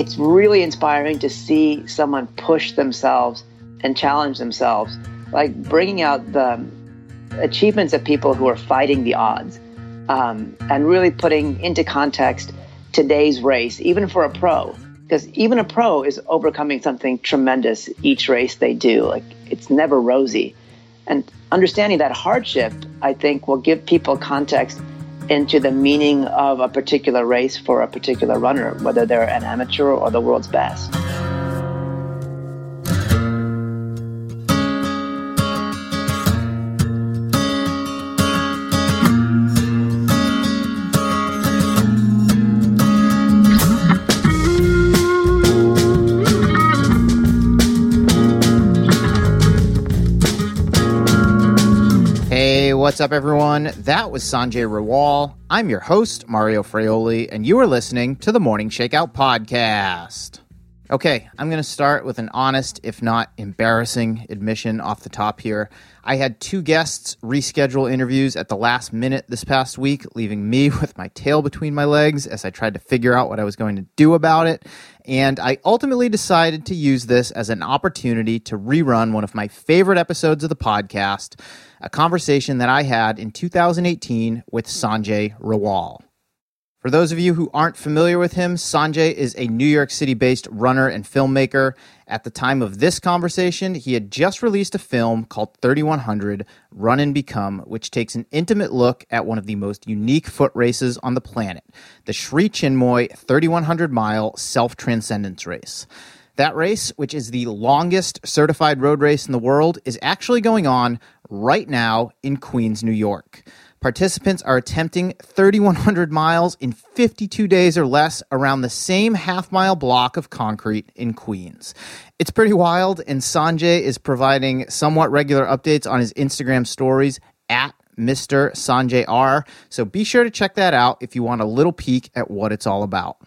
it's really inspiring to see someone push themselves and challenge themselves, like bringing out the achievements of people who are fighting the odds um, and really putting into context today's race, even for a pro. Because even a pro is overcoming something tremendous each race they do. Like it's never rosy. And understanding that hardship, I think, will give people context into the meaning of a particular race for a particular runner, whether they're an amateur or the world's best. Up, everyone? That was Sanjay Rawal. I'm your host, Mario Fraioli, and you are listening to the Morning Shakeout Podcast. Okay, I'm going to start with an honest, if not embarrassing, admission off the top here. I had two guests reschedule interviews at the last minute this past week, leaving me with my tail between my legs as I tried to figure out what I was going to do about it. And I ultimately decided to use this as an opportunity to rerun one of my favorite episodes of the podcast, a conversation that I had in 2018 with Sanjay Rawal. For those of you who aren't familiar with him, Sanjay is a New York City based runner and filmmaker. At the time of this conversation, he had just released a film called 3100 Run and Become, which takes an intimate look at one of the most unique foot races on the planet, the Sri Chinmoy 3100 mile self transcendence race. That race, which is the longest certified road race in the world, is actually going on right now in Queens, New York. Participants are attempting 3,100 miles in 52 days or less around the same half mile block of concrete in Queens. It's pretty wild, and Sanjay is providing somewhat regular updates on his Instagram stories at Mr. Sanjay R. So be sure to check that out if you want a little peek at what it's all about.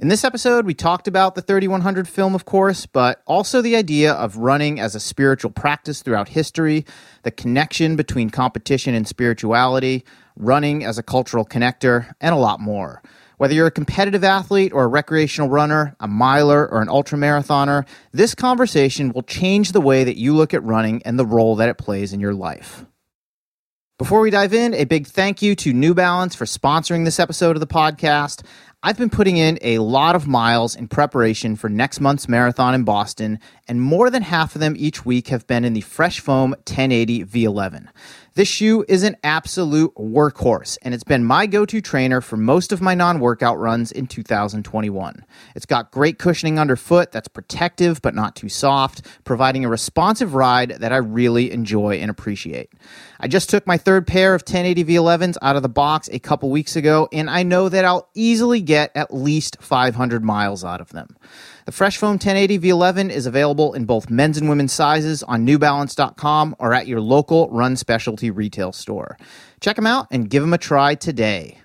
In this episode, we talked about the 3100 film, of course, but also the idea of running as a spiritual practice throughout history, the connection between competition and spirituality, running as a cultural connector, and a lot more. Whether you're a competitive athlete or a recreational runner, a miler or an ultramarathoner, this conversation will change the way that you look at running and the role that it plays in your life. Before we dive in, a big thank you to New Balance for sponsoring this episode of the podcast. I've been putting in a lot of miles in preparation for next month's marathon in Boston, and more than half of them each week have been in the Fresh Foam 1080 V11. This shoe is an absolute workhorse, and it's been my go to trainer for most of my non workout runs in 2021. It's got great cushioning underfoot that's protective but not too soft, providing a responsive ride that I really enjoy and appreciate. I just took my third pair of 1080 V11s out of the box a couple weeks ago, and I know that I'll easily get at least 500 miles out of them. The Fresh Foam 1080 V11 is available in both men's and women's sizes on newbalance.com or at your local run specialty retail store. Check them out and give them a try today.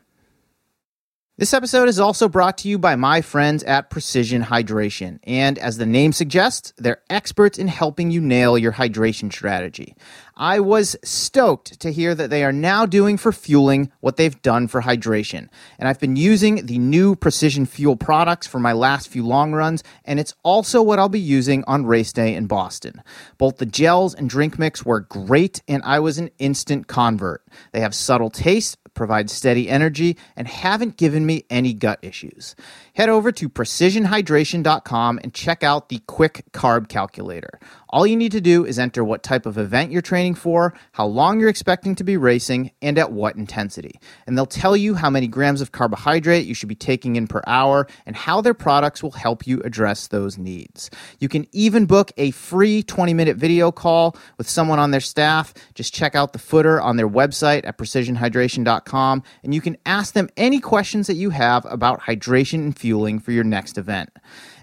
This episode is also brought to you by my friends at Precision Hydration. And as the name suggests, they're experts in helping you nail your hydration strategy. I was stoked to hear that they are now doing for fueling what they've done for hydration. And I've been using the new Precision Fuel products for my last few long runs, and it's also what I'll be using on race day in Boston. Both the gels and drink mix were great, and I was an instant convert. They have subtle taste provide steady energy, and haven't given me any gut issues. Head over to precisionhydration.com and check out the quick carb calculator. All you need to do is enter what type of event you're training for, how long you're expecting to be racing, and at what intensity. And they'll tell you how many grams of carbohydrate you should be taking in per hour and how their products will help you address those needs. You can even book a free 20 minute video call with someone on their staff. Just check out the footer on their website at precisionhydration.com and you can ask them any questions that you have about hydration and fueling for your next event.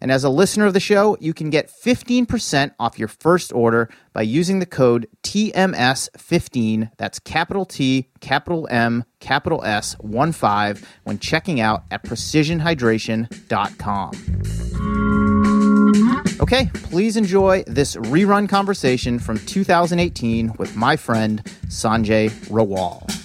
And as a listener of the show, you can get 15% off your first order by using the code TMS15. That's capital T, capital M, capital S, 1 5 when checking out at precisionhydration.com. Okay, please enjoy this rerun conversation from 2018 with my friend Sanjay Rawal.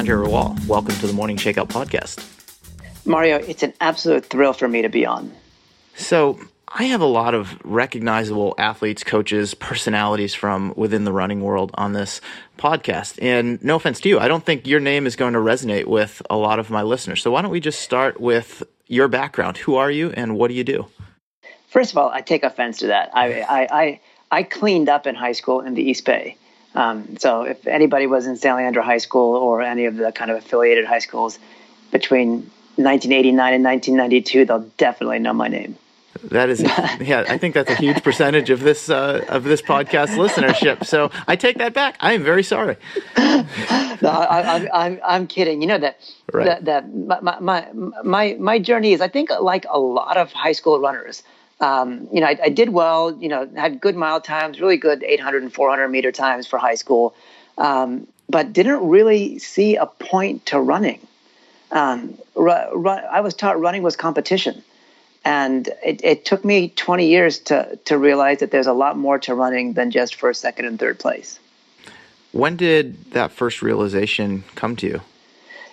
Sanjay Rawal. Welcome to the Morning Shakeout podcast. Mario, it's an absolute thrill for me to be on. So, I have a lot of recognizable athletes, coaches, personalities from within the running world on this podcast. And no offense to you, I don't think your name is going to resonate with a lot of my listeners. So, why don't we just start with your background? Who are you and what do you do? First of all, I take offense to that. I, I, I, I cleaned up in high school in the East Bay. Um, so if anybody was in San Leandro High School or any of the kind of affiliated high schools between 1989 and 1992, they'll definitely know my name. That is, yeah, I think that's a huge percentage of this uh, of this podcast listenership. So I take that back. I am very sorry. no, I, am I'm, I'm kidding. You know that right. that, that my, my my my journey is, I think, like a lot of high school runners. Um, you know, I, I, did well. You know, had good mile times, really good 800 and 400 meter times for high school, um, but didn't really see a point to running. Um, I was taught running was competition, and it, it, took me 20 years to to realize that there's a lot more to running than just first, second, and third place. When did that first realization come to you?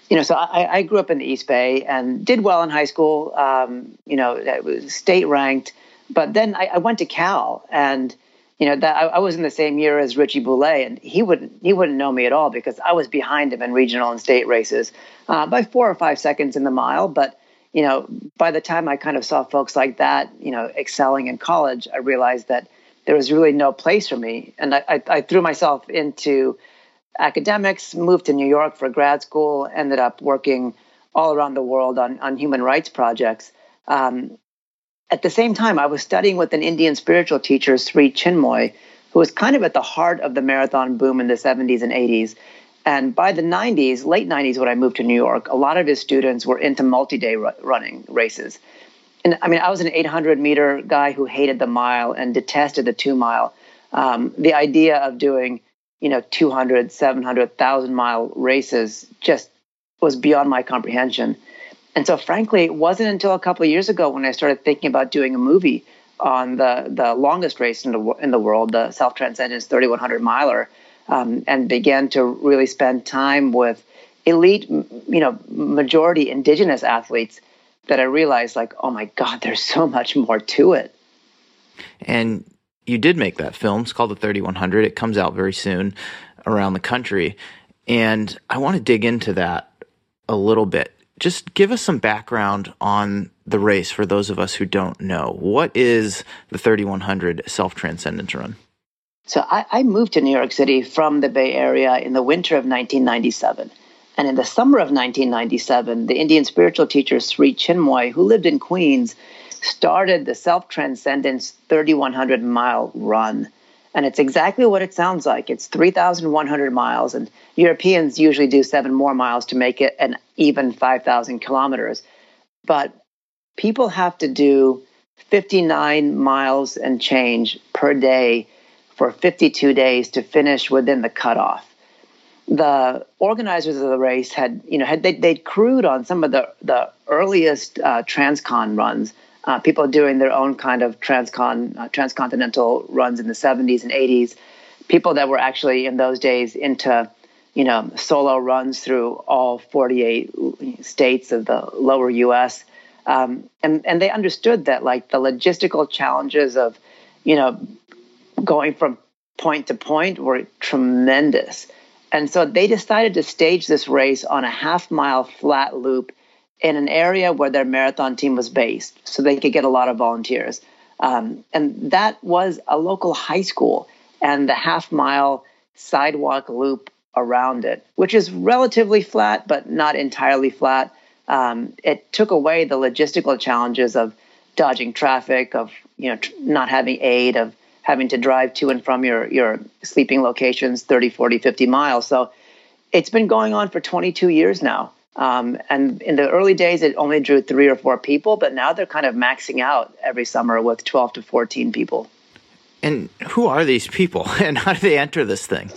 You know, so I, I grew up in the East Bay and did well in high school. Um, you know, was state ranked, but then I, I, went to Cal, and you know that I, I, was in the same year as Richie Boulet, and he wouldn't he wouldn't know me at all because I was behind him in regional and state races uh, by four or five seconds in the mile, but you know, by the time I kind of saw folks like that, you know, excelling in college, I realized that there was really no place for me. And I, I, I threw myself into academics, moved to New York for grad school, ended up working all around the world on, on human rights projects. Um, at the same time, I was studying with an Indian spiritual teacher, Sri Chinmoy, who was kind of at the heart of the marathon boom in the 70s and 80s. And by the 90s, late 90s, when I moved to New York, a lot of his students were into multi day running races. And I mean, I was an 800 meter guy who hated the mile and detested the two mile. Um, the idea of doing, you know, 200, 700, 1,000 mile races just was beyond my comprehension. And so, frankly, it wasn't until a couple of years ago when I started thinking about doing a movie on the, the longest race in the, in the world, the Self Transcendence 3100 miler um, and began to really spend time with elite, you know, majority indigenous athletes that I realized, like, oh my God, there's so much more to it. And you did make that film. It's called The 3100. It comes out very soon around the country. And I want to dig into that a little bit. Just give us some background on the race for those of us who don't know. What is the 3100 self transcendence run? So I, I, moved to New York City from the Bay Area in the winter of 1997. And in the summer of 1997, the Indian spiritual teacher Sri Chinmoy, who lived in Queens, started the Self Transcendence 3,100 mile run. And it's exactly what it sounds like. It's 3,100 miles, and Europeans usually do seven more miles to make it an even 5,000 kilometers. But people have to do 59 miles and change per day for 52 days to finish within the cutoff. The organizers of the race had, you know, had they they'd crewed on some of the the earliest uh, transcon runs. Uh, people doing their own kind of transcon uh, transcontinental runs in the 70s and 80s. People that were actually in those days into, you know, solo runs through all 48 states of the lower U.S. Um, and and they understood that like the logistical challenges of, you know, going from point to point were tremendous. And so they decided to stage this race on a half mile flat loop in an area where their marathon team was based so they could get a lot of volunteers. Um, and that was a local high school and the half mile sidewalk loop around it, which is relatively flat, but not entirely flat. Um, it took away the logistical challenges of dodging traffic, of you know tr- not having aid, of having to drive to and from your, your sleeping locations 30, 40, 50 miles. So it's been going on for 22 years now. Um, and in the early days, it only drew three or four people, but now they're kind of maxing out every summer with 12 to 14 people. And who are these people and how do they enter this thing?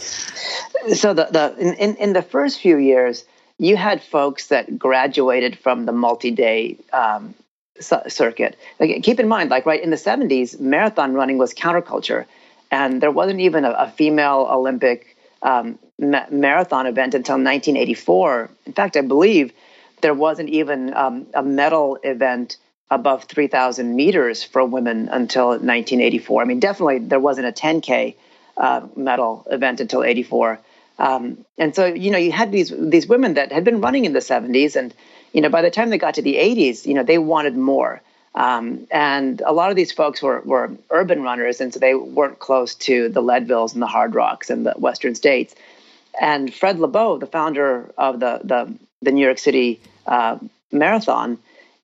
So the, the in, in, the first few years, you had folks that graduated from the multi-day um, circuit. Like, keep in mind, like right in the 70s, marathon running was counterculture, and there wasn't even a, a female Olympic um, ma- marathon event until 1984. In fact, I believe there wasn't even um, a medal event above 3,000 meters for women until 1984. I mean, definitely there wasn't a 10K uh, medal event until 84. Um, and so, you know, you had these these women that had been running in the 70s, and you know, by the time they got to the 80s, you know, they wanted more. Um, and a lot of these folks were, were urban runners, and so they weren't close to the Leadvilles and the Hard Rocks and the Western states. And Fred Lebow, the founder of the, the, the New York City uh, Marathon,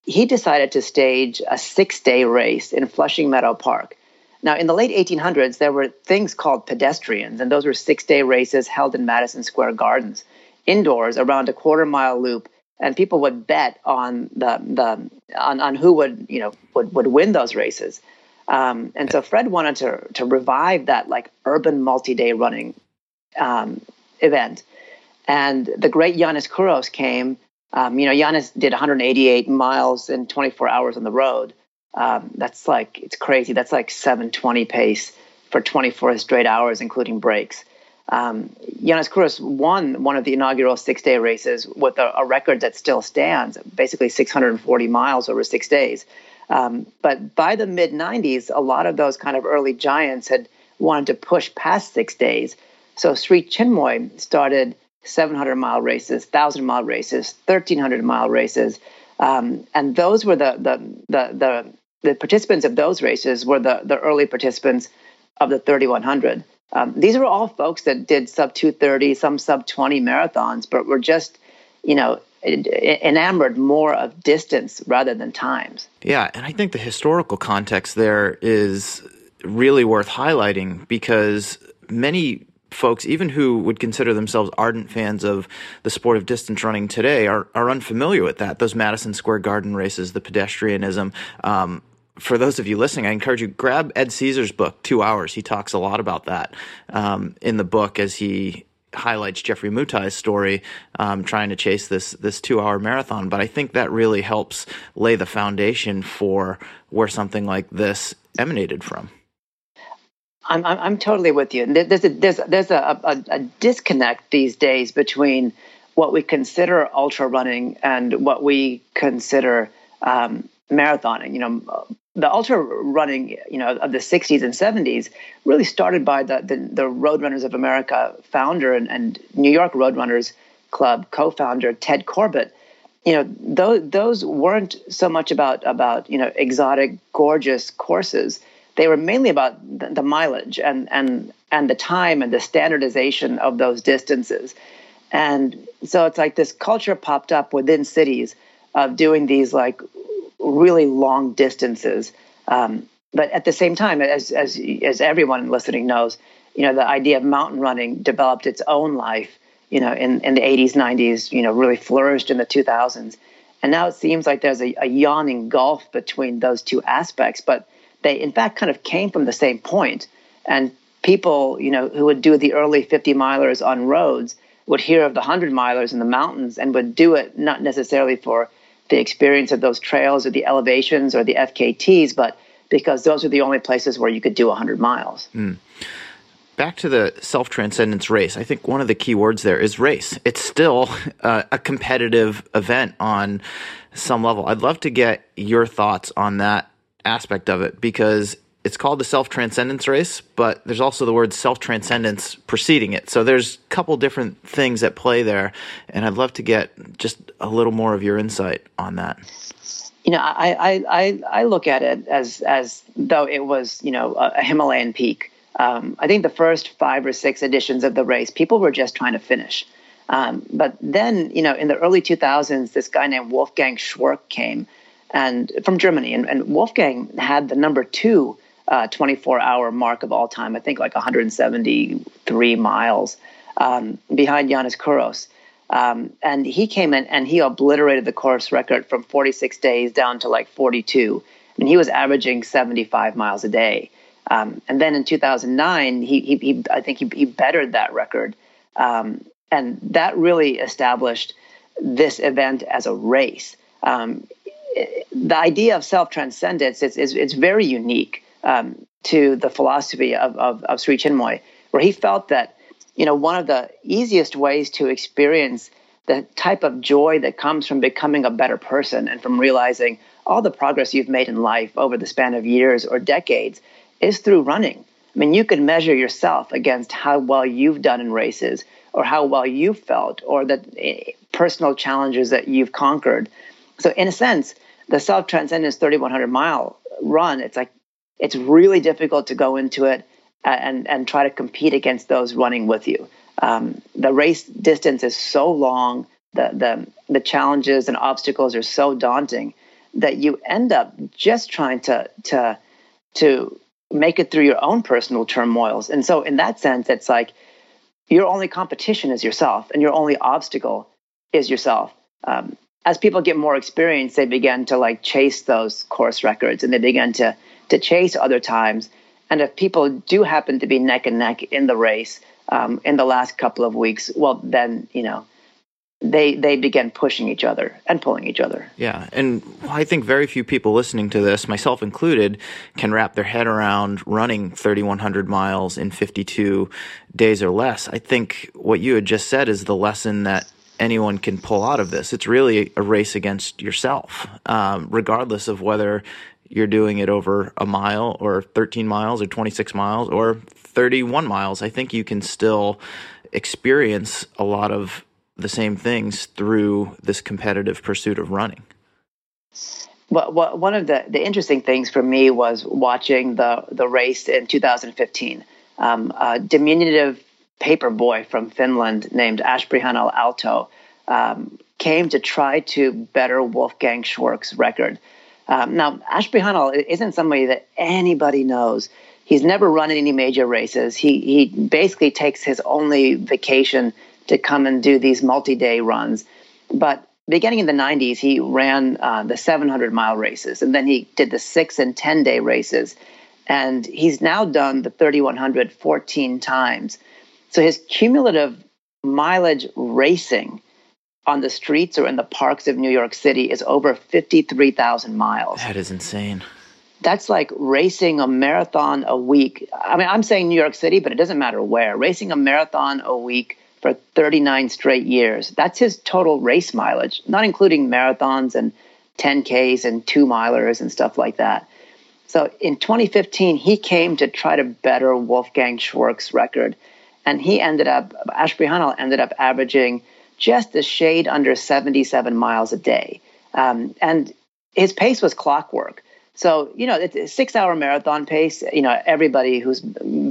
he decided to stage a six day race in Flushing Meadow Park. Now, in the late 1800s, there were things called pedestrians, and those were six day races held in Madison Square Gardens, indoors around a quarter mile loop and people would bet on the the on, on who would you know would, would win those races. Um, and so Fred wanted to to revive that like urban multi-day running um, event. And the great Yiannis Kouros came. Um, you know, Yiannis did 188 miles in 24 hours on the road. Um, that's like it's crazy. That's like 720 pace for 24 straight hours, including breaks. Um, Yiannis Kouros won one of the inaugural six day races with a, a, record that still stands, basically 640 miles over six days. Um, but by the mid 90s, a lot of those kind of early giants had wanted to push past six days. So Sri Chinmoy started 700 mile races, 1,000 mile races, 1,300 mile races. Um, and those were the, the, the, the, the participants of those races were the, the early participants of the 3,100. Um, these are all folks that did sub 230, some sub 20 marathons, but were just, you know, enamored more of distance rather than times. Yeah, and I think the historical context there is really worth highlighting because many folks, even who would consider themselves ardent fans of the sport of distance running today, are, are unfamiliar with that. Those Madison Square Garden races, the pedestrianism, um, for those of you listening, I encourage you grab Ed Caesar's book, Two Hours. He talks a lot about that um, in the book as he highlights Geoffrey Mutai's story, um, trying to chase this this two hour marathon. But I think that really helps lay the foundation for where something like this emanated from. I'm I'm, I'm totally with you. There's a there's there's a, a, a disconnect these days between what we consider ultra running and what we consider um, marathoning. You know, the ultra running, you know, of the 60s and 70s really started by the, the, the Roadrunners of America founder and, and New York Roadrunners Club co-founder Ted Corbett. You know, those those weren't so much about about you know exotic, gorgeous courses. They were mainly about the, the mileage and and and the time and the standardization of those distances. And so it's like this culture popped up within cities of doing these like really long distances. Um, but at the same time, as, as, as everyone listening knows, you know, the idea of mountain running developed its own life, you know, in, in the 80s, 90s, you know, really flourished in the 2000s. And now it seems like there's a, a yawning gulf between those two aspects, but they, in fact, kind of came from the same point. And people, you know, who would do the early 50 milers on roads would hear of the 100 milers in the mountains and would do it not necessarily for the experience of those trails or the elevations or the FKTs, but because those are the only places where you could do 100 miles. Mm. Back to the self transcendence race. I think one of the key words there is race. It's still uh, a competitive event on some level. I'd love to get your thoughts on that aspect of it because it's called the self transcendence race, but there's also the word self transcendence preceding it. So there's a couple different things at play there, and I'd love to get just a little more of your insight on that. You know, I I I, look at it as as though it was you know a, Himalayan peak. Um, I think the first five or six editions of the race, people were just trying to finish. Um, but then, you know, in the early 2000s, this guy named Wolfgang Schwerk came and from Germany, and, and Wolfgang had the number two uh, 24 hour mark of all time. I think like 173 miles um, behind Yiannis Kouros. Um, and he came in and he obliterated the course record from 46 days down to like 42. I mean, he was averaging 75 miles a day. Um, and then in 2009, he, he, he I think he, he, bettered that record. Um, and that really established this event as a race. Um, the idea of self transcendence is, is, is very unique um, to the philosophy of, of, of Sri Chinmoy, where he felt that you know, one of the easiest ways to experience the type of joy that comes from becoming a better person and from realizing all the progress you've made in life over the span of years or decades is through running. I mean, you can measure yourself against how well you've done in races or how well you felt or the eh, personal challenges that you've conquered. So, in a sense, the self transcendence 3100 mile run, it's like it's really difficult to go into it and, and try to compete against those running with you. Um, the race distance is so long, the, the, the challenges and obstacles are so daunting that you end up just trying to, to, to make it through your own personal turmoils. And so, in that sense, it's like your only competition is yourself, and your only obstacle is yourself. Um, as people get more experience, they begin to like chase those course records, and they begin to to chase other times. And if people do happen to be neck and neck in the race um, in the last couple of weeks, well, then you know they they begin pushing each other and pulling each other. Yeah, and I think very few people listening to this, myself included, can wrap their head around running 3100 miles in 52 days or less. I think what you had just said is the lesson that anyone can pull out of this. It's really a race against yourself, um, regardless of whether you're doing it over a mile or 13 miles or 26 miles or 31 miles. I think you can still experience a lot of the same things through this competitive pursuit of running. Well, one of the, the interesting things for me was watching the, the race in 2015. Um, a diminutive paper boy from Finland named Ashprihanal Aalto um, came to try to better Wolfgang Schwerk's record. Um, now, Ashprihanal isn't somebody that anybody knows. He's never run any major races. He he basically takes his only vacation to come and do these multi-day runs. But beginning in the 90s, he ran uh, the 700 mile races, and then he did the six and 10 day races. And he's now done the 3100 14 times. So his cumulative mileage racing on the streets or in the parks of New York City is over 53,000 miles. That is insane. That's like racing a marathon a week. I mean, I'm saying New York City, but it doesn't matter where. Racing a marathon a week for 39 straight years. That's his total race mileage, not including marathons and 10Ks and two milers and stuff like that. So in 2015, he came to try to better Wolfgang Schwerk's record. And he ended up, Ashprihanal ended up averaging just a shade under 77 miles a day. Um, and his pace was clockwork. So, you know, it's a six hour marathon pace. You know, everybody who's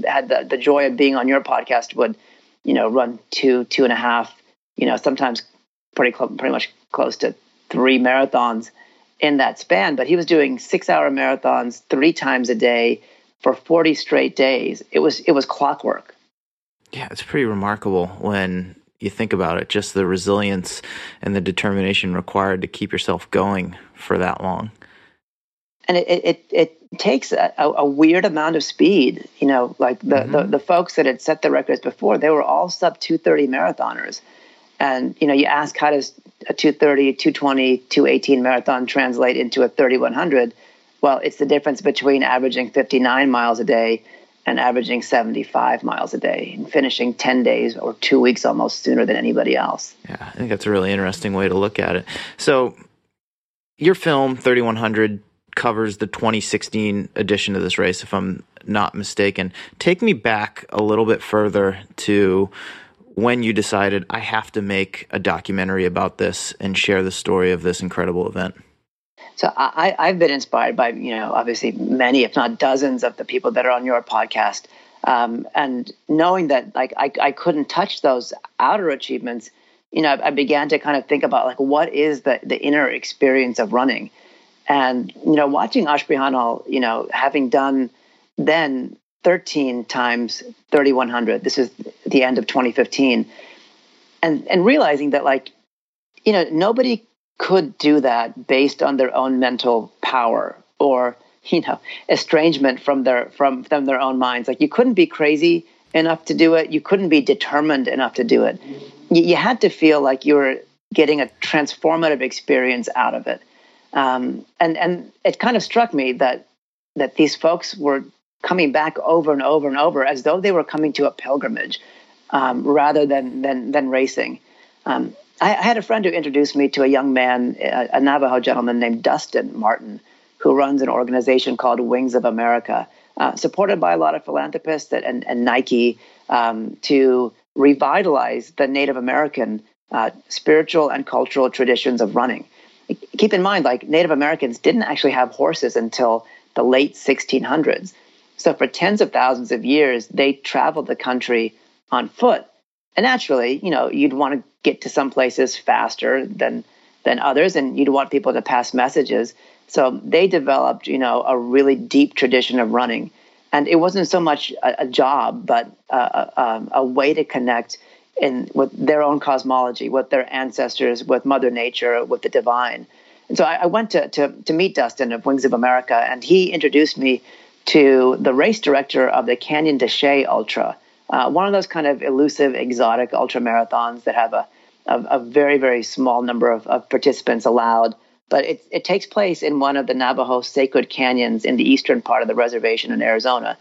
had the, the joy of being on your podcast would, you know, run two, two and a half, you know, sometimes pretty, cl- pretty much close to three marathons in that span. But he was doing six hour marathons three times a day for 40 straight days. It was, it was clockwork. Yeah, it's pretty remarkable when you think about it, just the resilience and the determination required to keep yourself going for that long. And it it, it takes a, a weird amount of speed. You know, like the, mm-hmm. the, the folks that had set the records before, they were all sub 230 marathoners. And, you know, you ask how does a 230, 220, 218 marathon translate into a 3100? Well, it's the difference between averaging 59 miles a day and averaging 75 miles a day and finishing 10 days or two weeks almost sooner than anybody else. Yeah, I think that's a really interesting way to look at it. So, your film, 3100, covers the 2016 edition of this race, if I'm not mistaken. Take me back a little bit further to when you decided I have to make a documentary about this and share the story of this incredible event. So I, I've been inspired by, you know, obviously many, if not dozens of the people that are on your podcast. Um, and knowing that like I, I couldn't touch those outer achievements, you know, I, I began to kind of think about like what is the, the inner experience of running. And, you know, watching Ashprihanal, you know, having done then 13 times 3100, this is the end of 2015, and, and realizing that like, you know, nobody could do that based on their own mental power or you know estrangement from their from from their own minds. Like you couldn't be crazy enough to do it. You couldn't be determined enough to do it. You, you had to feel like you were getting a transformative experience out of it. Um, and and it kind of struck me that that these folks were coming back over and over and over as though they were coming to a pilgrimage um, rather than than than racing. Um, I, I, had a friend who introduced me to a young man, a, a Navajo gentleman named Dustin Martin, who runs an organization called Wings of America, uh, supported by a lot of philanthropists and, and Nike um, to revitalize the Native American uh, spiritual and cultural traditions of running. Keep in mind, like Native Americans didn't actually have horses until the late 1600s. So for tens of thousands of years, they traveled the country on foot. And naturally, you know, you'd want to get to some places faster than than others, and you'd want people to pass messages. So they developed, you know, a really deep tradition of running, and it wasn't so much a, a job, but a, a, a, way to connect in with their own cosmology, with their ancestors, with Mother Nature, with the divine. And so I, I went to, to to meet Dustin of Wings of America, and he introduced me to the race director of the Canyon de Chelly Ultra, uh, one of those kind of elusive, exotic ultra marathons that have a, a, a very, very small number of, of participants allowed but it, it takes place in one of the Navajo sacred canyons in the eastern part of the reservation in Arizona.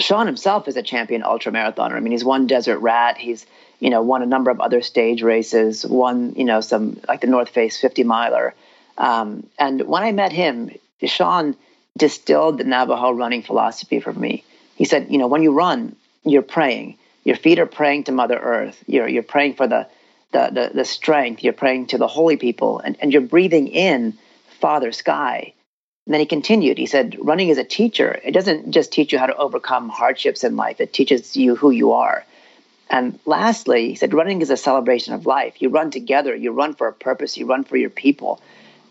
Shaun himself is a champion ultramarathoner. I mean, he's won Desert Rat. He's you know won a number of other stage races. Won you know some like the North Face 50 miler. Um, and when I met him, Shaun distilled the Navajo running philosophy for me. He said, you know, when you run, you're praying. Your feet are praying to Mother Earth. You're you're praying for the the, the, the strength, you're praying to the holy people, and, and you're breathing in Father Sky. And then he continued, he said, running as a teacher, it doesn't just teach you how to overcome hardships in life, it teaches you who you are. And lastly, he said, running is a celebration of life. You run together, you run for a purpose, you run for your people.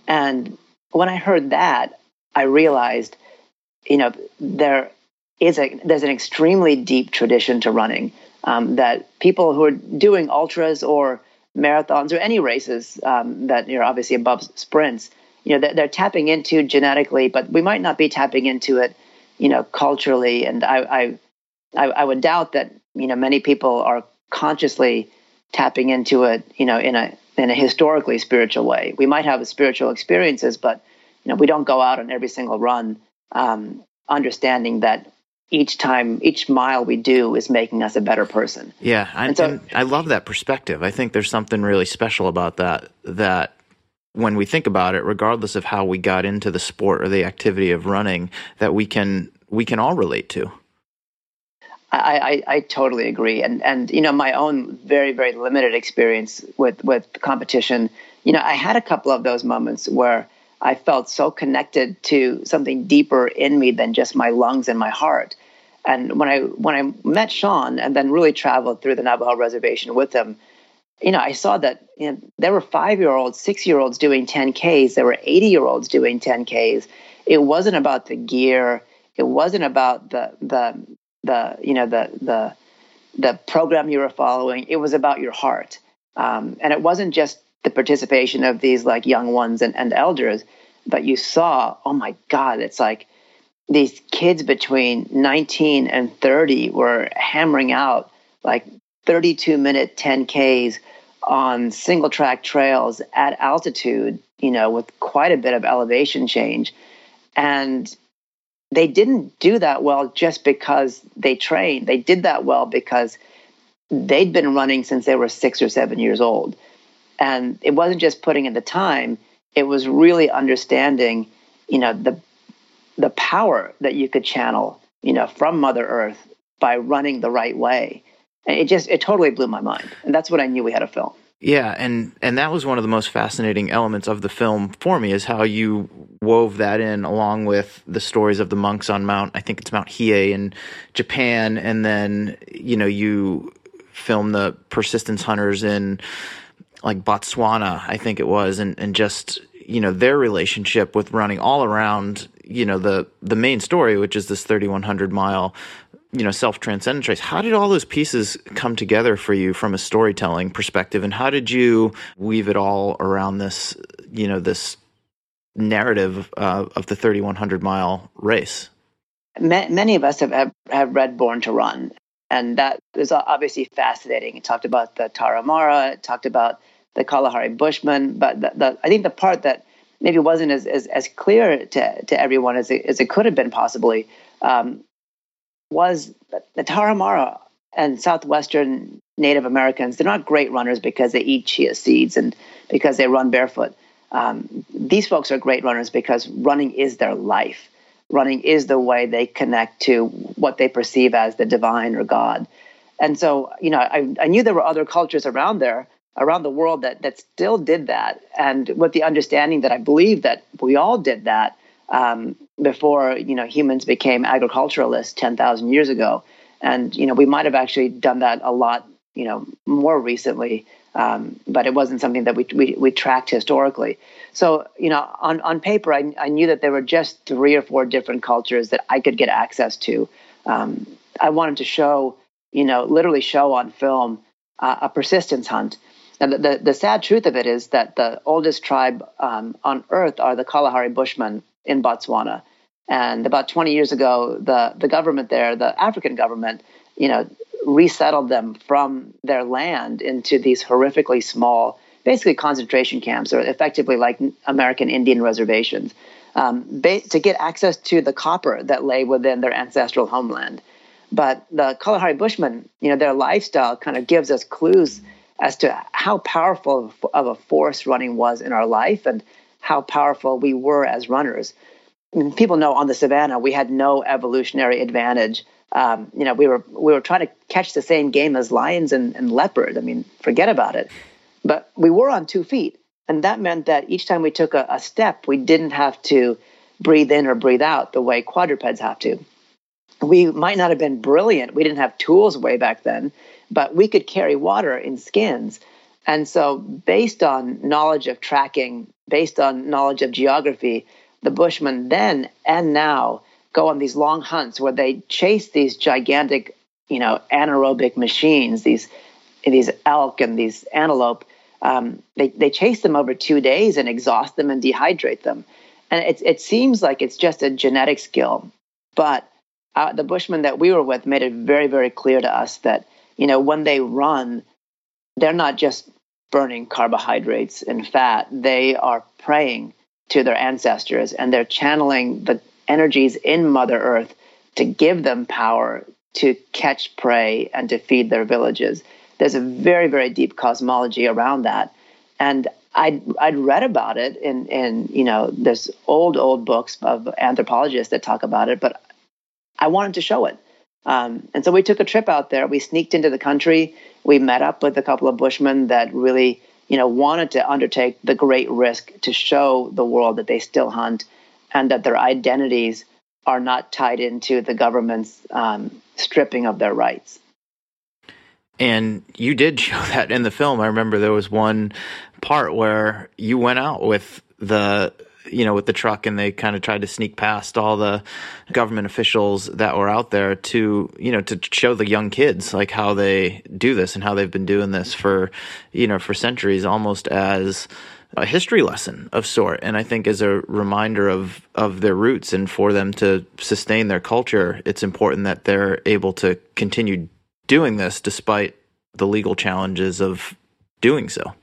And when I heard that, I realized, you know, there is a there's an extremely deep tradition to running um, that people who are doing ultras or marathons or any races um, that are obviously above sprints, you know, they're, they're, tapping into genetically, but we might not be tapping into it, you know, culturally. And I, I, I would doubt that you know many people are consciously tapping into it, you know, in a in a historically spiritual way. We might have spiritual experiences, but you know, we don't go out on every single run um, understanding that each time, each mile we do is making us a better person. Yeah, I, and so, and I love that perspective. I think there's something really special about that. That when we think about it, regardless of how we got into the sport or the activity of running, that we can we can all relate to. I, I, I, totally agree, and and you know my own very very limited experience with with competition. You know, I had a couple of those moments where I felt so connected to something deeper in me than just my lungs and my heart. And when I when I met Shaun and then really traveled through the Navajo reservation with him, you know, I saw that you know, there were five year olds, six year olds doing 10Ks. There were 80 year olds doing 10Ks. It wasn't about the gear. It wasn't about the the the you know the the the program you were following. It was about your heart. Um, and it wasn't just the participation of these like young ones and, and elders, but you saw, oh my God, it's like these kids between 19 and 30 were hammering out like 32 minute 10Ks on single track trails at altitude, you know, with quite a bit of elevation change. And they didn't do that well just because they trained. They did that well because they'd been running since they were six or seven years old. And it wasn't just putting in the time, it was really understanding, you know, the the power that you could channel, you know, from Mother Earth by running the right way. And it just it totally blew my mind. And that's what I knew we had a film. Yeah, and and that was one of the most fascinating elements of the film for me is how you wove that in along with the stories of the monks on Mount I think it's Mount Hiei in Japan and then you know you film the persistence hunters in like Botswana I think it was and and just you know their relationship with running all around you know the the main story which is this 3100 mile you know self transcendent race. How did all those pieces come together for you from a storytelling perspective? And how did you weave it all around this you know this narrative uh, of the 3100 mile race? Many of us have, have, have read born to run and that is obviously fascinating. It talked about the tarahumara it talked about the kalahari bushmen but the, the, i think the part that maybe wasn't as, as, as clear to, to everyone as it, as it could have been possibly um, was the Tarahumara and southwestern Native Americans, they're not great runners because they eat chia seeds and because they run barefoot. Um, these folks are great runners because running is their life. Running is the way they connect to what they perceive as the divine or God. And so, you know, I, I knew there were other cultures around there, around the world that that still did that, and with the understanding that I believe that we all did that um, before you know humans became agriculturalists ten thousand years ago, and you know we might have actually done that a lot you know more recently, um, but it wasn't something that we, we we tracked historically. So you know on on paper I, I knew that there were just three or four different cultures that I could get access to. Um, I wanted to show you know literally show on film uh, a persistence hunt. And the, the, the, sad truth of it is that the oldest tribe um, on earth are the Kalahari Bushmen in Botswana. And about 20 years ago, the, the government there, the African government, you know, resettled them from their land into these horrifically small, basically concentration camps, or effectively like American Indian reservations, um, ba- to get access to the copper that lay within their ancestral homeland. But the Kalahari Bushmen, you know, their lifestyle kind of gives us clues as to how powerful of a force running was in our life and how powerful we were as runners. Mean, people know on the savannah we had no evolutionary advantage. Um, you know, we were we were trying to catch the same game as lions and, and leopards. I mean, forget about it. But we were on two feet, and that meant that each time we took a, a step, we didn't have to breathe in or breathe out the way quadrupeds have to. We might not have been brilliant. We didn't have tools way back then, but we could carry water in skins. And so, based on knowledge of tracking, based on knowledge of geography, the Bushmen then and now go on these long hunts where they chase these gigantic, you know, anaerobic machines, these these elk and these antelope. Um, they they chase them over two days and exhaust them and dehydrate them, and it it seems like it's just a genetic skill, but uh, the Bushmen that we were with made it very very clear to us that you know when they run, they're not just burning carbohydrates and fat. They are praying to their ancestors and they're channeling the energies in Mother Earth to give them power to catch prey and to feed their villages. There's a very, very deep cosmology around that. And I'd, I'd read about it in, in, you know, there's old, old books of anthropologists that talk about it, but I wanted to show it. Um, and so we took a trip out there. We sneaked into the country. We met up with a couple of Bushmen that really, you know, wanted to undertake the great risk to show the world that they still hunt and that their identities are not tied into the government's um, stripping of their rights. And you did show that in the film. I remember there was one part where you went out with the you know, with the truck and they kind of tried to sneak past all the government officials that were out there to, you know, to show the young kids like how they do this and how they've been doing this for, you know, for centuries almost as a history lesson of sort. And i think as a reminder of of their roots and for them to sustain their culture it's important that they're able to continue doing this despite the legal challenges of doing so.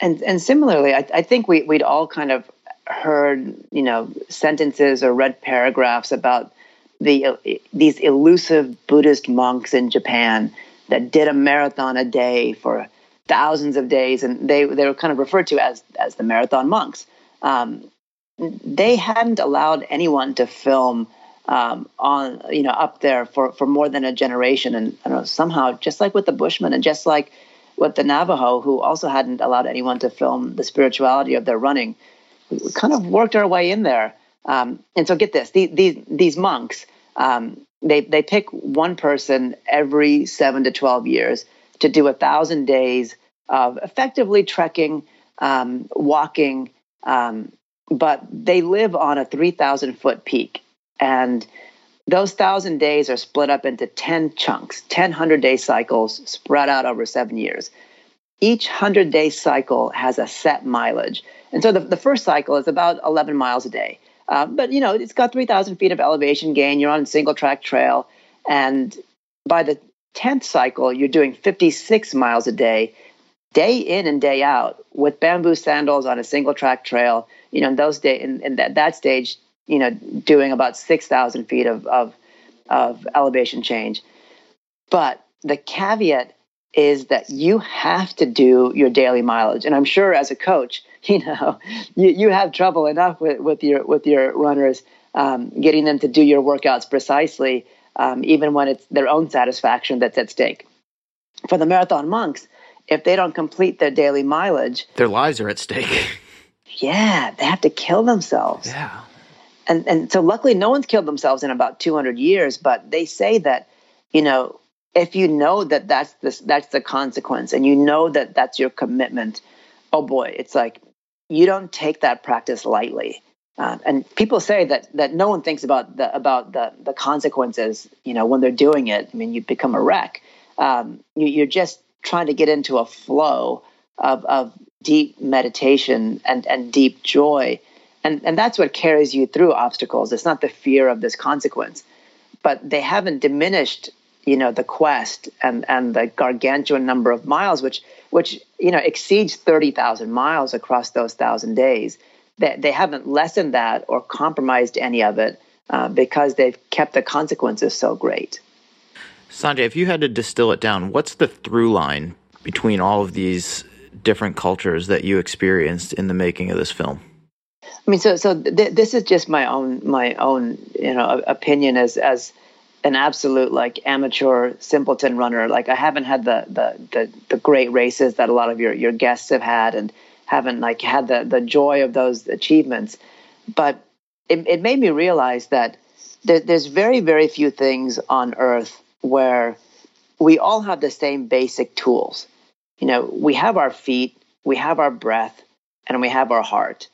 And and similarly i, I think we, we'd all kind of heard, you know, sentences or read paragraphs about the these elusive Buddhist monks in Japan that did a marathon a day for thousands of days, and they they were kind of referred to as as the marathon monks. Um, they hadn't allowed anyone to film um, on you know up there for for more than a generation, and know somehow just like with the Bushmen and just like with the Navajo, who also hadn't allowed anyone to film the spirituality of their running kind of worked our way in there. Um, and so get this, these, these, these monks, um, they, they pick one person every seven to 12 years to do a thousand days of effectively trekking, um, walking, um, but they live on a 3,000 foot peak. And those thousand days are split up into 10 chunks, 10 100 day cycles spread out over seven years. Each 100 day cycle has a set mileage. And so the, the first cycle is about 11 miles a day. Uh, but, you know, it's got 3,000 feet of elevation gain. You're on a single track trail. And by the 10th cycle, you're doing 56 miles a day, day in and day out, with bamboo sandals on a single track trail. You know, in those days, in, in that, that stage, you know, doing about 6,000 feet of, of, of elevation change. But the caveat is that you have to do your daily mileage. And I'm sure as a coach, you know, you, you have trouble enough with, with your with your runners um, getting them to do your workouts precisely, um, even when it's their own satisfaction that's at stake. For the marathon monks, if they don't complete their daily mileage, their lives are at stake. yeah, they have to kill themselves. Yeah. And and so luckily no one's killed themselves in about 200 years, but they say that, you know, if you know that that's the, that's the consequence and you know that that's your commitment, oh boy, it's like you don't take that practice lightly. Um, and people say that that no one thinks about the about the the consequences. You know, when they're doing it, I mean, you become a wreck. Um, you, you're just trying to get into a flow of of deep meditation and and deep joy, and and that's what carries you through obstacles. It's not the fear of this consequence, but they haven't diminished you know the quest and and the gargantuan number of miles which which you know exceeds 30,000 miles across those 1000 days they, they haven't lessened that or compromised any of it uh, because they've kept the consequences so great. Sanjay if you had to distill it down what's the through line between all of these different cultures that you experienced in the making of this film? I mean so so th- this is just my own my own you know opinion as as an absolute like amateur simpleton runner. Like I haven't had the, the the the, great races that a lot of your your guests have had, and haven't like had the the joy of those achievements. But it, it made me realize that there, there's very very few things on earth where we all have the same basic tools. You know, we have our feet, we have our breath, and we have our heart.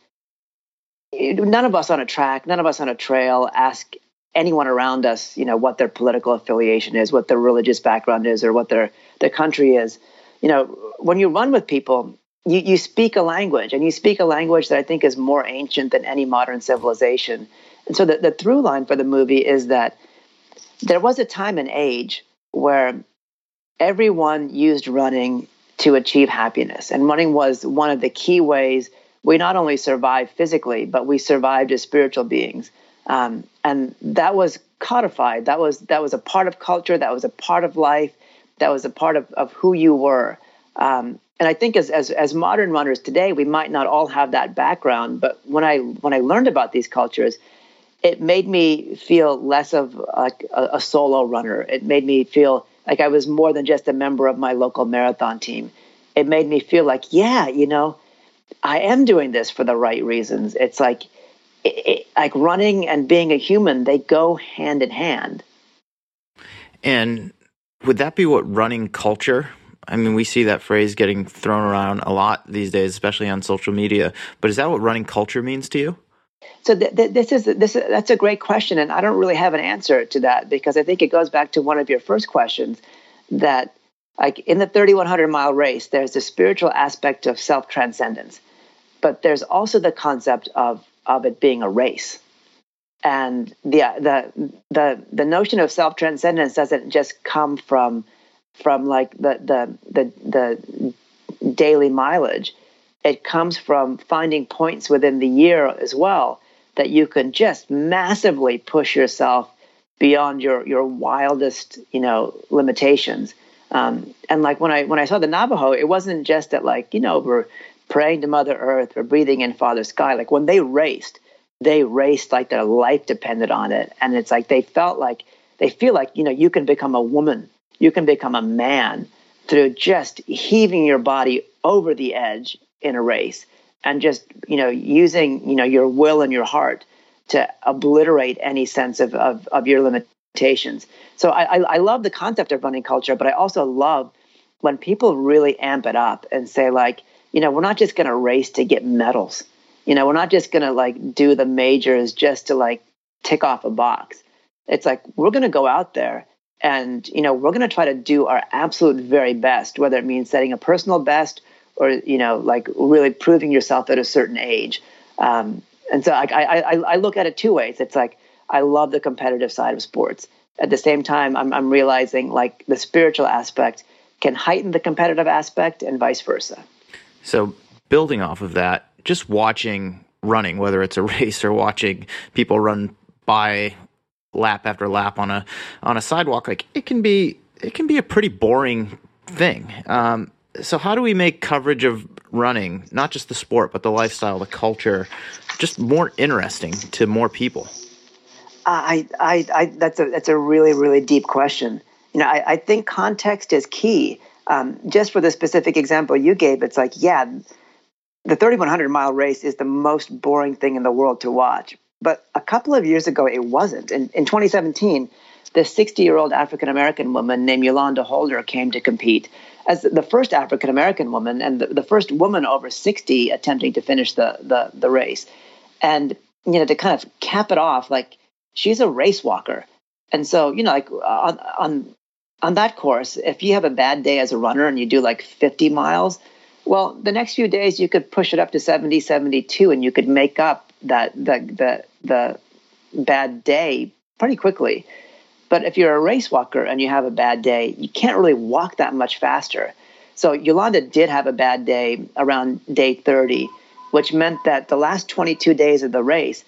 None of us on a track, none of us on a trail ask anyone around us, you know, what their political affiliation is, what their religious background is, or what their their country is. You know, when you run with people, you, you speak a language, and you speak a language that I think is more ancient than any modern civilization. And so the, the through line for the movie is that there was a time and age where everyone used running to achieve happiness. And running was one of the key ways we not only survived physically, but we survived as spiritual beings. Um, and that was codified. That was that was a part of culture. That was a part of life. That was a part of, of who you were. Um, and I think as, as as modern runners today, we might not all have that background. But when I when I learned about these cultures, it made me feel less of like a, a solo runner. It made me feel like I was more than just a member of my local marathon team. It made me feel like, yeah, you know, I am doing this for the right reasons. It's like it, it, like running and being a human, they go hand in hand. And would that be what running culture? I mean, we see that phrase getting thrown around a lot these days, especially on social media. But is that what running culture means to you? So th- th- this is this is, that's a great question, and I don't really have an answer to that because I think it goes back to one of your first questions that like in the 3100 mile race, there's the spiritual aspect of self transcendence, but there's also the concept of of it being a race. And the the the the notion of self transcendence doesn't just come from from like the the the the daily mileage. It comes from finding points within the year as well that you can just massively push yourself beyond your your wildest you know limitations. Um, and like when I when I saw the Navajo, it wasn't just that like you know we're praying to Mother Earth or breathing in Father Sky. Like when they raced, they raced like their life depended on it. And it's like they felt like they feel like, you know, you can become a woman, you can become a man through just heaving your body over the edge in a race and just, you know, using, you know, your will and your heart to obliterate any sense of, of, of your limitations. So I, I, I love the concept of running culture, but I also love when people really amp it up and say like, you know, we're not just going to race to get medals. You know, we're not just going to like do the majors just to like tick off a box. It's like we're going to go out there and, you know, we're going to try to do our absolute very best, whether it means setting a personal best or, you know, like really proving yourself at a certain age. Um, and so I, I, I look at it two ways. It's like I love the competitive side of sports. At the same time, I'm, I'm realizing like the spiritual aspect can heighten the competitive aspect and vice versa. So, building off of that, just watching running, whether it's a race or watching people run by lap after lap on a on a sidewalk, like it can be it can be a pretty boring thing. Um, so how do we make coverage of running, not just the sport, but the lifestyle, the culture, just more interesting to more people? I, I, I that's a that's a really really deep question. You know, I, I think context is key. Um, just for the specific example you gave, it's like, yeah, the 3100 mile race is the most boring thing in the world to watch. But a couple of years ago, it wasn't. In, in 2017, the 60 year old African American woman named Yolanda Holder came to compete as the first African American woman and the, the, first woman over 60 attempting to finish the, the, the race. And, you know, to kind of cap it off, like she's a race walker. And so, you know, like on, on, on that course, if you have a bad day as a runner and you do like 50 miles, well, the next few days you could push it up to 70, 72, and you could make up that the the the bad day pretty quickly. But if you're a race walker and you have a bad day, you can't really walk that much faster. So Yolanda did have a bad day around day 30, which meant that the last 22 days of the race,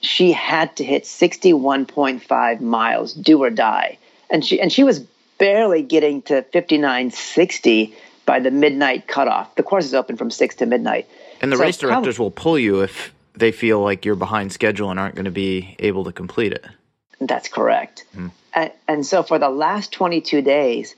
she had to hit 61.5 miles, do or die. And she and she was barely getting to 59.60 by the midnight cutoff. The course is open from 6 to midnight. And the so race directors will pull you if they feel like you're behind schedule and aren't going to be able to complete it. That's correct. Mm. And, and so for the last 22 days,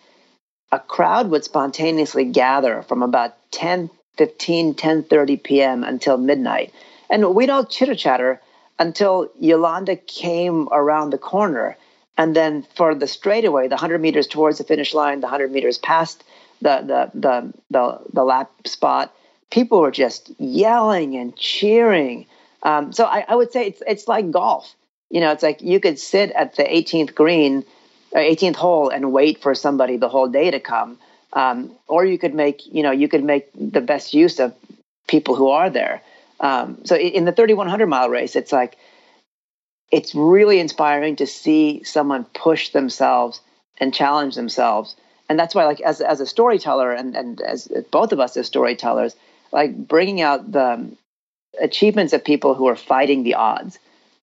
a crowd would spontaneously gather from about 10, 15, 10 30 p.m. until midnight. And we'd all chitter chatter until Yolanda came around the corner. And then for the straightaway, the 100 meters towards the finish line, the 100 meters past the, the, the, the, the lap spot, people were just yelling and cheering. Um, so I, I, would say it's it's like golf. You know, it's like you could sit at the 18th green, or uh, 18th hole, and wait for somebody the whole day to come, um, or you could make you know you could make the best use of people who are there. Um, so in the 3100 mile race, it's like it's really inspiring to see someone push themselves and challenge themselves. And that's why, like as as a storyteller, and and as both of us as storytellers, like bringing out the achievements of people who are fighting the odds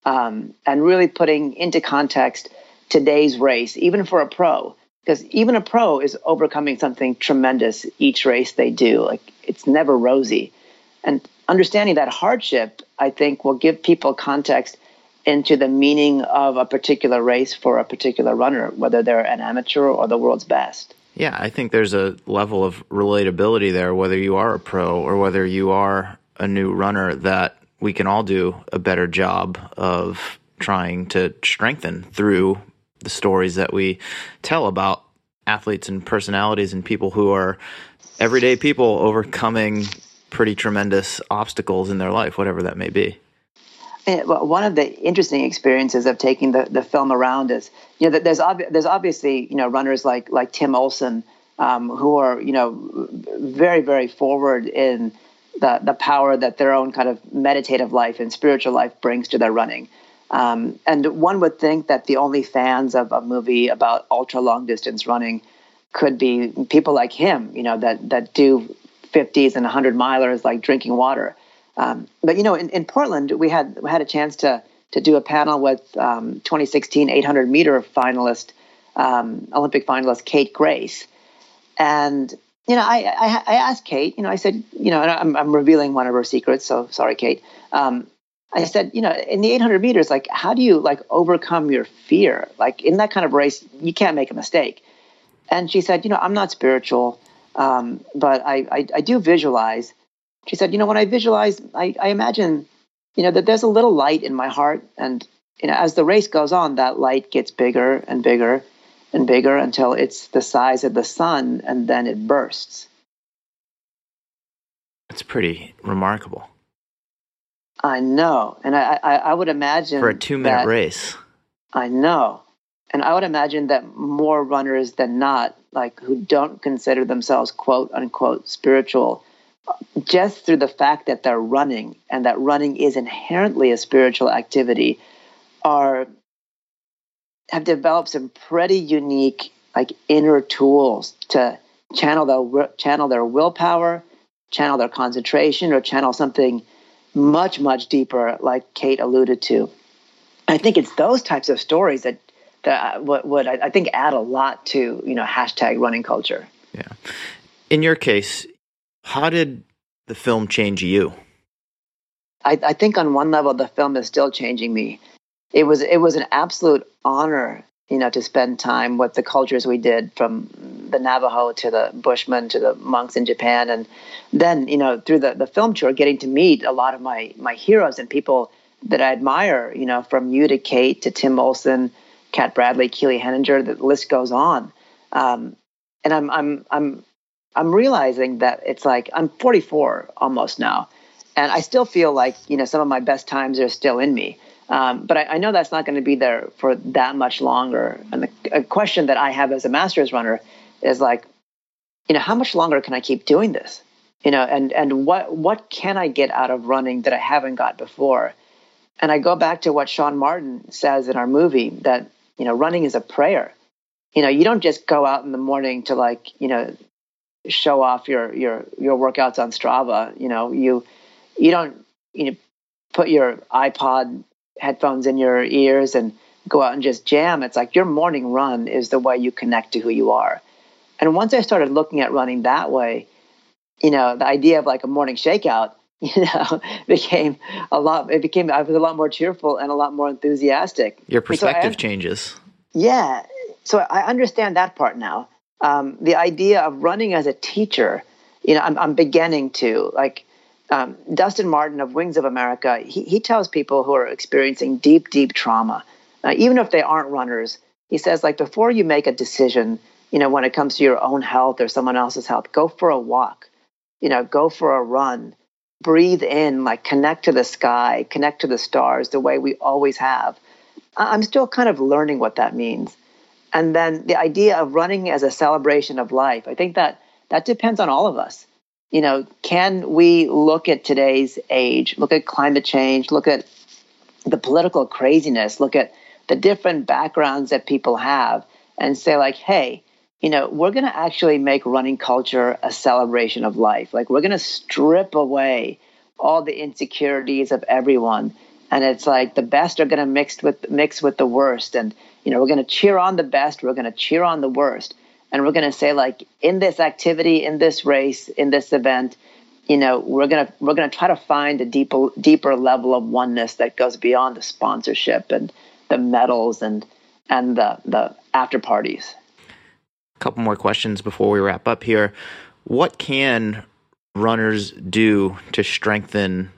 um, and really putting into context today's race, even for a pro, because even a pro is overcoming something tremendous each race they do. Like it's never rosy. And understanding that hardship, I think, will give people context into the meaning of a particular race for a particular runner, whether they're an amateur or the world's best. Yeah, I think there's a level of relatability there, whether you are a pro or whether you are a new runner, that we can all do a better job of trying to strengthen through the stories that we tell about athletes and personalities and people who are everyday people overcoming pretty tremendous obstacles in their life, whatever that may be. Well, one of the interesting experiences of taking the, the film around is, you know, there's there's obviously you know runners like like Tim Olson um, who are you know very very forward in the the power that their own kind of meditative life and spiritual life brings to their running. Um, and one would think that the only fans of a movie about ultra long distance running could be people like him, you know, that that do 50s and 100 milers like drinking water. Um, but you know, in, in Portland, we had we had a chance to to do a panel with um, 2016 800 meter finalist, um, Olympic finalist Kate Grace, and you know, I, I, I asked Kate. You know, I said, you know, I'm I'm revealing one of her secrets, so sorry, Kate. Um, I said, you know, in the 800 meters, like, how do you like overcome your fear? Like in that kind of race, you can't make a mistake. And she said, you know, I'm not spiritual, um, but I, I, I do visualize she said, you know, when I visualize, I, I imagine, you know, that there's a little light in my heart. And, you know, as the race goes on, that light gets bigger and bigger and bigger until it's the size of the sun and then it bursts. It's pretty remarkable. I know. And I, I, I would imagine. For a two minute race. I know. And I would imagine that more runners than not, like who don't consider themselves quote unquote spiritual, just through the fact that they're running and that running is inherently a spiritual activity are have developed some pretty unique like inner tools to channel their channel their willpower channel their concentration or channel something much much deeper like kate alluded to i think it's those types of stories that that uh, would, would I, I think add a lot to you know hashtag running culture. Yeah. In your case, how did the film change you? I, I think on one level the film is still changing me. It was it was an absolute honor, you know, to spend time with the cultures we did from the Navajo to the Bushmen to the monks in Japan, and then you know through the the film tour, getting to meet a lot of my my heroes and people that I admire. You know, from you to Kate to Tim Olson, Cat Bradley, Keely Henninger. The list goes on. Um, and I'm I'm I'm I'm realizing that it's like I'm 44 almost now, and I still feel like you know some of my best times are still in me. Um, but I, I, know that's not going to be there for that much longer. And the question that I have as a masters runner is like, you know, how much longer can I keep doing this? You know, and and what what can I get out of running that I haven't got before? And I go back to what Shaun Martin says in our movie that you know, running is a prayer. You know, you don't just go out in the morning to like, you know, show off your your your workouts on Strava. You know, you you don't you know put your iPod headphones in your ears and go out and just jam. It's like your morning run is the way you connect to who you are. And once I started looking at running that way, you know, the idea of like a morning shakeout, you know, became a lot. It became I was a lot more cheerful and a lot more enthusiastic. Your perspective so I, changes. Yeah, so I understand that part now. Um, the idea of running as a teacher, you know, I'm, I'm beginning to like. Um, Dustin Martin of Wings of America, he, he tells people who are experiencing deep, deep trauma, uh, even if they aren't runners, he says, like, before you make a decision, you know, when it comes to your own health or someone else's health, go for a walk, you know, go for a run, breathe in, like, connect to the sky, connect to the stars the way we always have. I'm still kind of learning what that means. And then the idea of running as a celebration of life, I think that that depends on all of us you know, can we look at today's age, look at climate change, look at the political craziness, look at the different backgrounds that people have, and say, like, hey, you know, we're going to actually make running culture a celebration of life. Like, we're going to strip away all the insecurities of everyone. And it's like the best are going to mix with mix with the worst, and you know we're going to cheer on the best, we're going to cheer on the worst, and we're going to say like in this activity in this race in this event you know we're going to we're going to try to find a deeper deeper level of oneness that goes beyond the sponsorship and the medals and and the the after parties. A couple more questions before we wrap up here. What can runners do to strengthen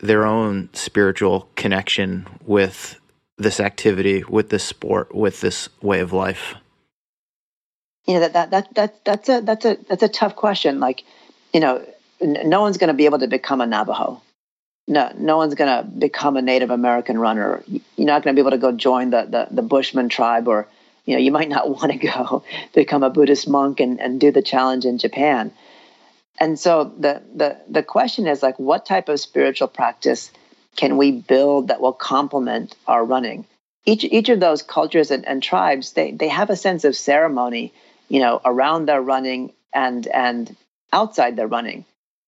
their own spiritual connection with this activity with this sport with this way of life you know that that that, that that's a that's a that's a tough question. Like, you know, no one's going to be able to become a Navajo. No, no one's going to become a Native American runner. You're not going to be able to go join the, the the Bushman tribe, or you know, you might not want to go become a Buddhist monk and, and do the challenge in Japan. And so the the the question is like, what type of spiritual practice can we build that will complement our running? Each each of those cultures and, and tribes, they they have a sense of ceremony you know, around their running and and outside their running.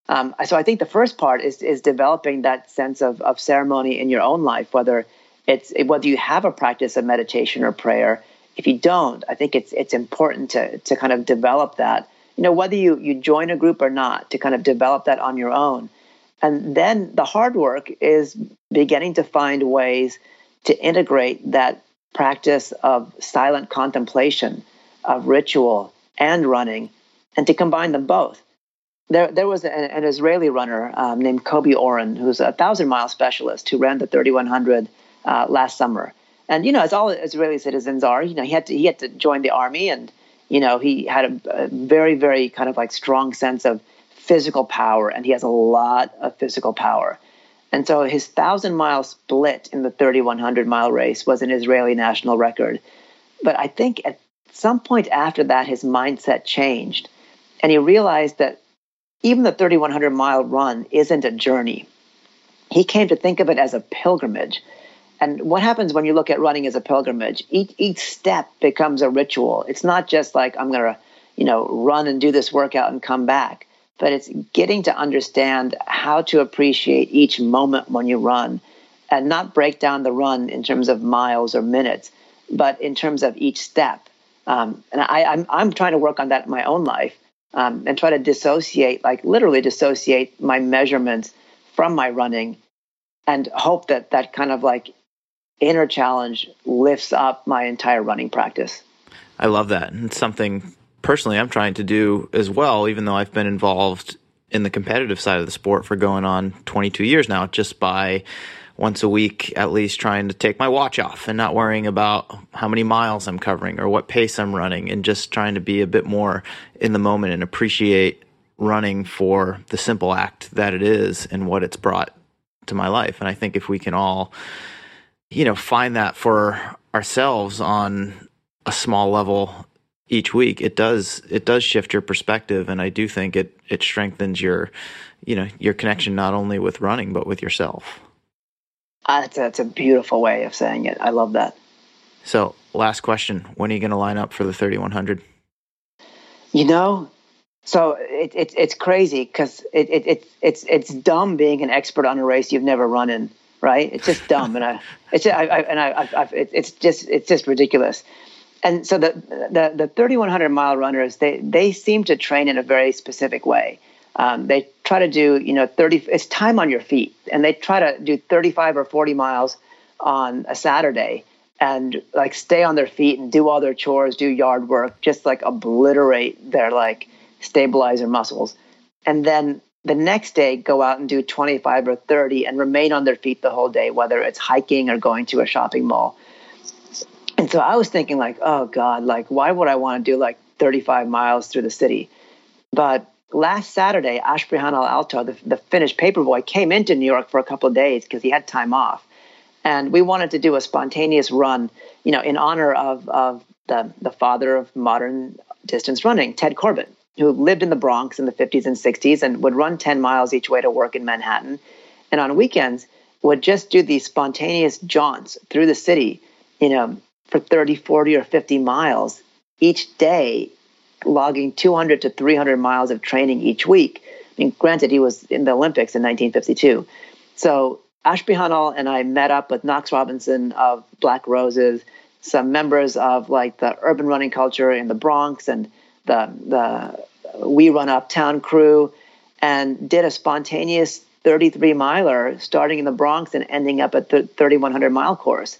Um, so I think the first part is is developing that sense of of ceremony in your own life, whether it's whether you have a practice of meditation or prayer. If you don't, I think it's it's important to to kind of develop that. You know, whether you you join a group or not, to kind of develop that on your own. And then the hard work is beginning to find ways to integrate that practice of silent contemplation of ritual and running, and to combine them both. There, there was an, an Israeli runner um, named Kobi Oren, who's a thousand mile specialist who ran the 3100 uh, last summer. And you know, as all Israeli citizens are, you know, he had to he had to join the army, and you know, he had a, a very, very kind of like strong sense of physical power, and he has a lot of physical power. And so his thousand mile split in the 3100 mile race was an Israeli national record. But I think at some point after that, his mindset changed. And he realized that even the 3,100 mile run isn't a journey. He came to think of it as a pilgrimage. And what happens when you look at running as a pilgrimage? Each, each step becomes a ritual. It's not just like, I'm going to, you know, run and do this workout and come back, but it's getting to understand how to appreciate each moment when you run and not break down the run in terms of miles or minutes, but in terms of each step. Um, and I, I'm, I'm trying to work on that in my own life um, and try to dissociate, like literally dissociate my measurements from my running and hope that that kind of like inner challenge lifts up my entire running practice. I love that. And something personally I'm trying to do as well, even though I've been involved in the competitive side of the sport for going on 22 years now, just by once a week at least trying to take my watch off and not worrying about how many miles I'm covering or what pace I'm running and just trying to be a bit more in the moment and appreciate running for the simple act that it is and what it's brought to my life. And I think if we can all, you know, find that for ourselves on a small level each week, it does it does shift your perspective and I do think it it strengthens your you know, your connection not only with running but with yourself. Uh, that's, a, that's a beautiful way of saying it. I love that. So, last question: When are you going to line up for the 3100? You know, so it, it it's crazy because it, it, it it's it's dumb being an expert on a race you've never run in, right? It's just dumb, and I it's I, I and I, I, it's just it's just ridiculous. And so the the the 3100 mile runners they they seem to train in a very specific way. Um, they try to do, you know, 30, it's time on your feet. And they try to do 35 or 40 miles on a Saturday and like stay on their feet and do all their chores, do yard work, just like obliterate their like stabilizer muscles. And then the next day go out and do 25 or 30 and remain on their feet the whole day, whether it's hiking or going to a shopping mall. So I was thinking like, oh God, like why would I want to do like 35 miles through the city? But last Saturday, Ashprihanal Aalto, the, the Finnish paperboy, came into New York for a couple of days because he had time off. And we wanted to do a spontaneous run, you know, in honor of, of the, the father of modern distance running, Ted Corbitt, who lived in the Bronx in the 50s and 60s and would run 10 miles each way to work in Manhattan. And on weekends, would just do these spontaneous jaunts through the city, you know, for 30, 40, or 50 miles each day logging 200 to 300 miles of training each week. I mean, granted, he was in the Olympics in 1952. So Ashprihanal and I met up with Knox Robinson of Black Roses, some members of like the urban running culture in the Bronx and the the We Run Uptown crew, and did a spontaneous 33 miler starting in the Bronx and ending up at the 3100 mile course.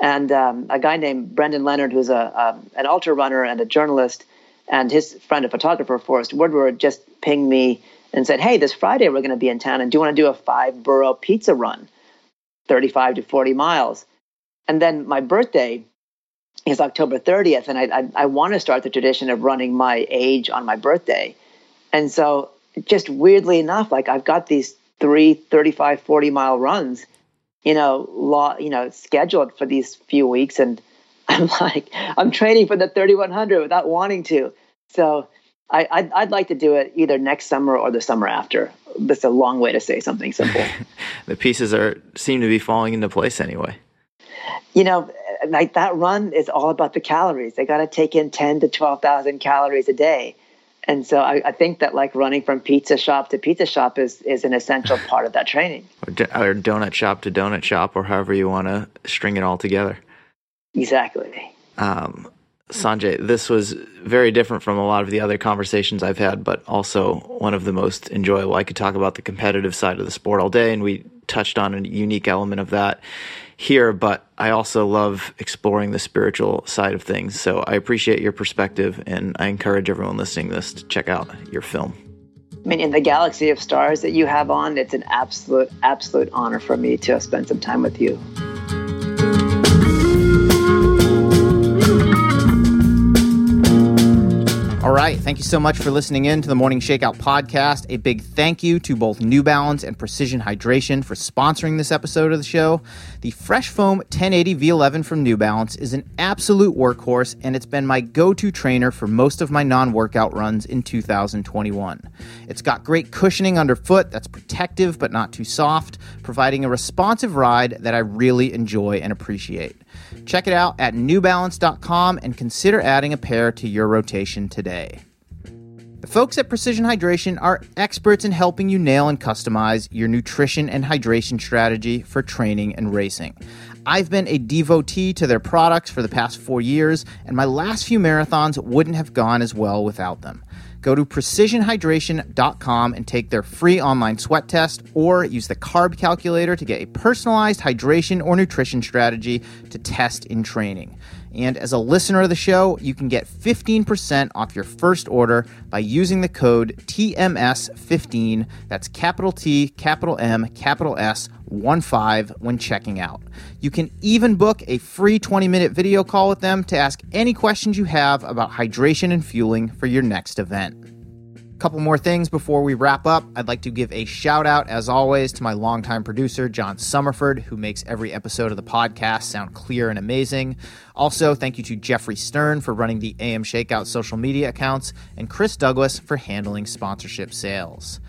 And um, a guy named Brendan Leonard, who's a, an ultra runner and a journalist, and his friend, a photographer, Forrest Woodward, just pinged me and said, Hey, this Friday we're going to be in town, and do you want to do a five borough pizza run, 35 to 40 miles? And then my birthday is October 30th, and I, I, I want to start the tradition of running my age on my birthday. And so, just weirdly enough, like I've got these three 35, 40 mile runs, you know, law, you know, scheduled for these few weeks. And I'm like, I'm training for the 3100 without wanting to. So I, I'd, I'd, like to do it either next summer or the summer after. That's a long way to say something simple. the pieces are seem to be falling into place anyway. You know, like that run is all about the calories. They got to take in 10 to 12,000 calories a day. And so I, I, think that like running from pizza shop to pizza shop is, is an essential part of that training. Or, or donut shop to donut shop, or however you want to string it all together. Exactly. Um, Sanjay, this was very different from a lot of the other conversations I've had, but also one of the most enjoyable. I could talk about the competitive side of the sport all day, and we touched on a unique element of that here, but I also love exploring the spiritual side of things. So I appreciate your perspective, and I encourage everyone listening to this to check out your film. I mean, in the galaxy of stars that you have on, it's an absolute, absolute honor for me to spend some time with you. All right. Thank you so much for listening in to the Morning Shakeout podcast. A big thank you to both New Balance and Precision Hydration for sponsoring this episode of the show. The Fresh Foam 1080 V11 from New Balance is an absolute workhorse, and it's been my go to trainer for most of my non workout runs in 2021. It's got great cushioning underfoot that's protective but not too soft, providing a responsive ride that I really enjoy and appreciate. Check it out at newbalance.com and consider adding a pair to your rotation today. The folks at Precision Hydration are experts in helping you nail and customize your nutrition and hydration strategy for training and racing. I've been a devotee to their products for the past four years, and my last few marathons wouldn't have gone as well without them. Go to precisionhydration.com and take their free online sweat test, or use the carb calculator to get a personalized hydration or nutrition strategy to test in training. And as a listener of the show, you can get 15% off your first order by using the code TMS15. That's capital T, capital M, capital S, 1 5 when checking out. You can even book a free 20 minute video call with them to ask any questions you have about hydration and fueling for your next event. Couple more things before we wrap up. I'd like to give a shout out, as always, to my longtime producer, John Summerford, who makes every episode of the podcast sound clear and amazing. Also, thank you to Jeffrey Stern for running the AM Shakeout social media accounts, and Chris Douglas for handling sponsorship sales.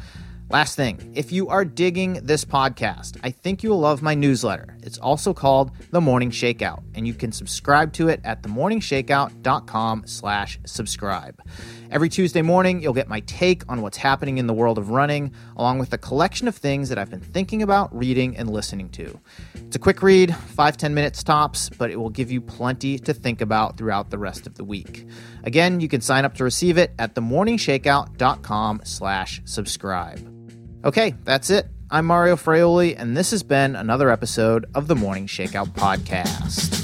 Last thing, if you are digging this podcast, I think you will love my newsletter. It's also called The Morning Shakeout, and you can subscribe to it at themorningshakeout.com slash subscribe. Every Tuesday morning, you'll get my take on what's happening in the world of running, along with a collection of things that I've been thinking about, reading, and listening to. It's a quick read, five ten minutes tops, but it will give you plenty to think about throughout the rest of the week. Again, you can sign up to receive it at themorningshakeout.com slash subscribe. Okay, that's it. I'm Mario Fraioli, and this has been another episode of the Morning Shakeout Podcast.